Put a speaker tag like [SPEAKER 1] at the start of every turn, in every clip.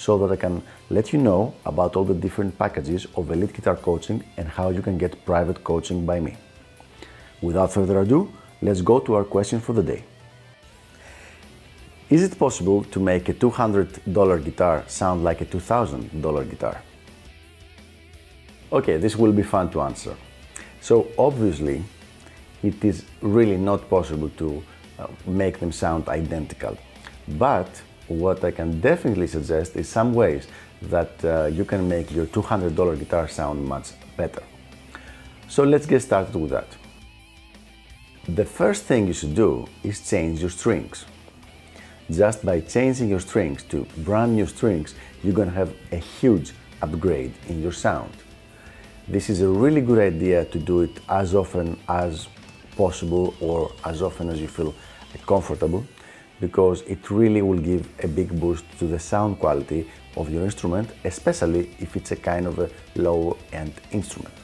[SPEAKER 1] so that I can let you know about all the different packages of Elite Guitar Coaching and how you can get private coaching by me. Without further ado, let's go to our question for the day. Is it possible to make a $200 guitar sound like a $2,000 guitar? Okay, this will be fun to answer. So, obviously, it is really not possible to uh, make them sound identical. But what I can definitely suggest is some ways that uh, you can make your $200 guitar sound much better. So let's get started with that. The first thing you should do is change your strings. Just by changing your strings to brand new strings, you're gonna have a huge upgrade in your sound. This is a really good idea to do it as often as possible or as often as you feel comfortable because it really will give a big boost to the sound quality of your instrument, especially if it's a kind of a low end instrument.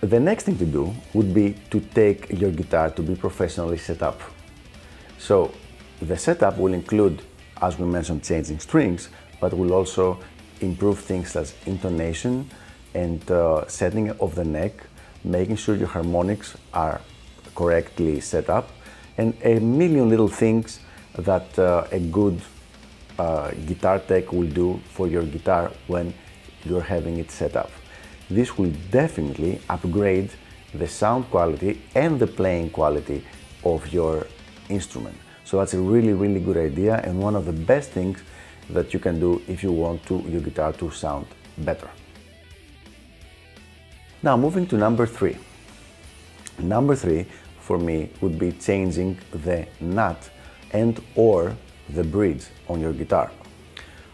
[SPEAKER 1] The next thing to do would be to take your guitar to be professionally set up. So the setup will include, as we mentioned, changing strings, but will also improve things as intonation and uh, setting of the neck, making sure your harmonics are correctly set up and a million little things that uh, a good uh, guitar tech will do for your guitar when you're having it set up. This will definitely upgrade the sound quality and the playing quality of your instrument. So that's a really, really good idea and one of the best things that you can do if you want to, your guitar to sound better. Now moving to number three. Number three for me would be changing the nut and or the bridge on your guitar.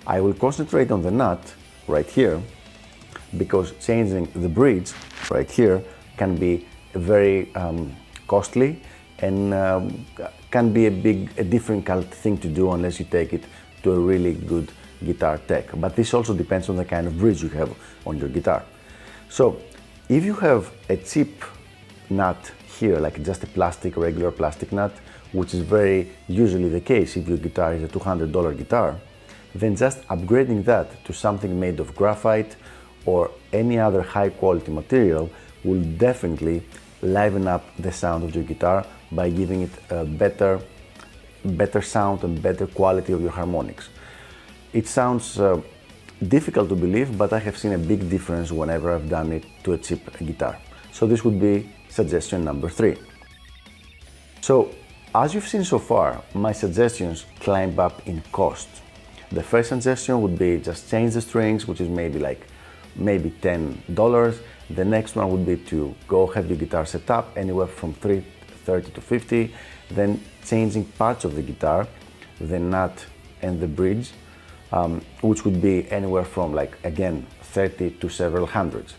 [SPEAKER 1] I will concentrate on the nut right here because changing the bridge right here can be very um, costly and um, can be a big, a difficult thing to do unless you take it to a really good guitar tech. But this also depends on the kind of bridge you have on your guitar. So if you have a cheap nut here, like just a plastic, regular plastic nut, which is very usually the case if your guitar is a $200 guitar, then just upgrading that to something made of graphite or any other high quality material will definitely liven up the sound of your guitar by giving it a better, better sound and better quality of your harmonics. It sounds uh, difficult to believe, but I have seen a big difference whenever I've done it to a cheap guitar. So this would be suggestion number three. So, as you've seen so far, my suggestions climb up in cost. The first suggestion would be just change the strings, which is maybe like maybe $10. The next one would be to go have your guitar set up anywhere from 3, 30 to 50, then changing parts of the guitar, the nut and the bridge, um, which would be anywhere from like again 30 to several hundreds.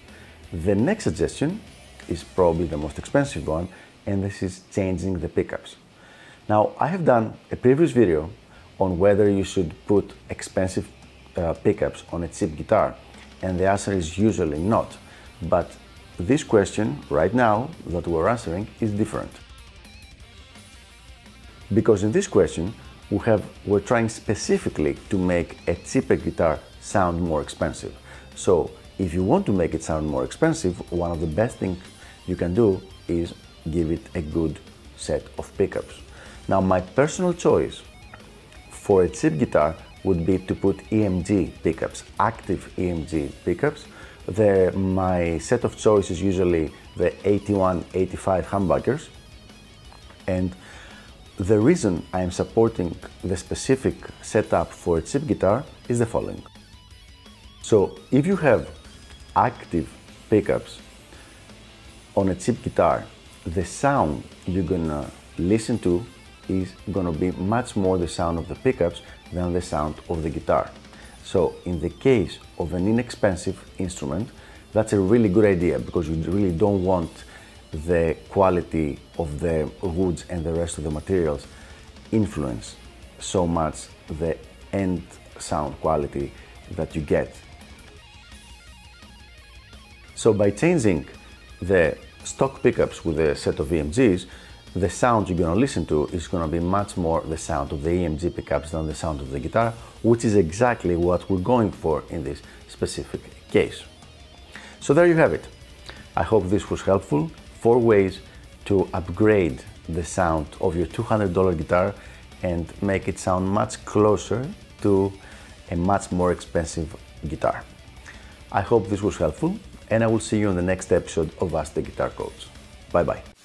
[SPEAKER 1] The next suggestion is probably the most expensive one, and this is changing the pickups. Now, I have done a previous video on whether you should put expensive uh, pickups on a cheap guitar, and the answer is usually not. But this question right now that we're answering is different. Because in this question, we have, we're trying specifically to make a cheaper guitar sound more expensive. So if you want to make it sound more expensive, one of the best things you can do is give it a good set of pickups. Now my personal choice for a cheap guitar would be to put EMG pickups, active EMG pickups. The, my set of choice is usually the 81, 85 humbuckers. And the reason I am supporting the specific setup for a cheap guitar is the following. So if you have active pickups on a cheap guitar, the sound you're gonna listen to is gonna be much more the sound of the pickups than the sound of the guitar. So in the case of an inexpensive instrument, that's a really good idea because you really don't want the quality of the woods and the rest of the materials influence so much the end sound quality that you get. So by changing the stock pickups with a set of EMGs, the sound you're going to listen to is going to be much more the sound of the EMG pickups than the sound of the guitar, which is exactly what we're going for in this specific case. So there you have it. I hope this was helpful. Four ways to upgrade the sound of your $200 guitar and make it sound much closer to a much more expensive guitar. I hope this was helpful and I will see you on the next episode of Ask the Guitar Coach. Bye bye.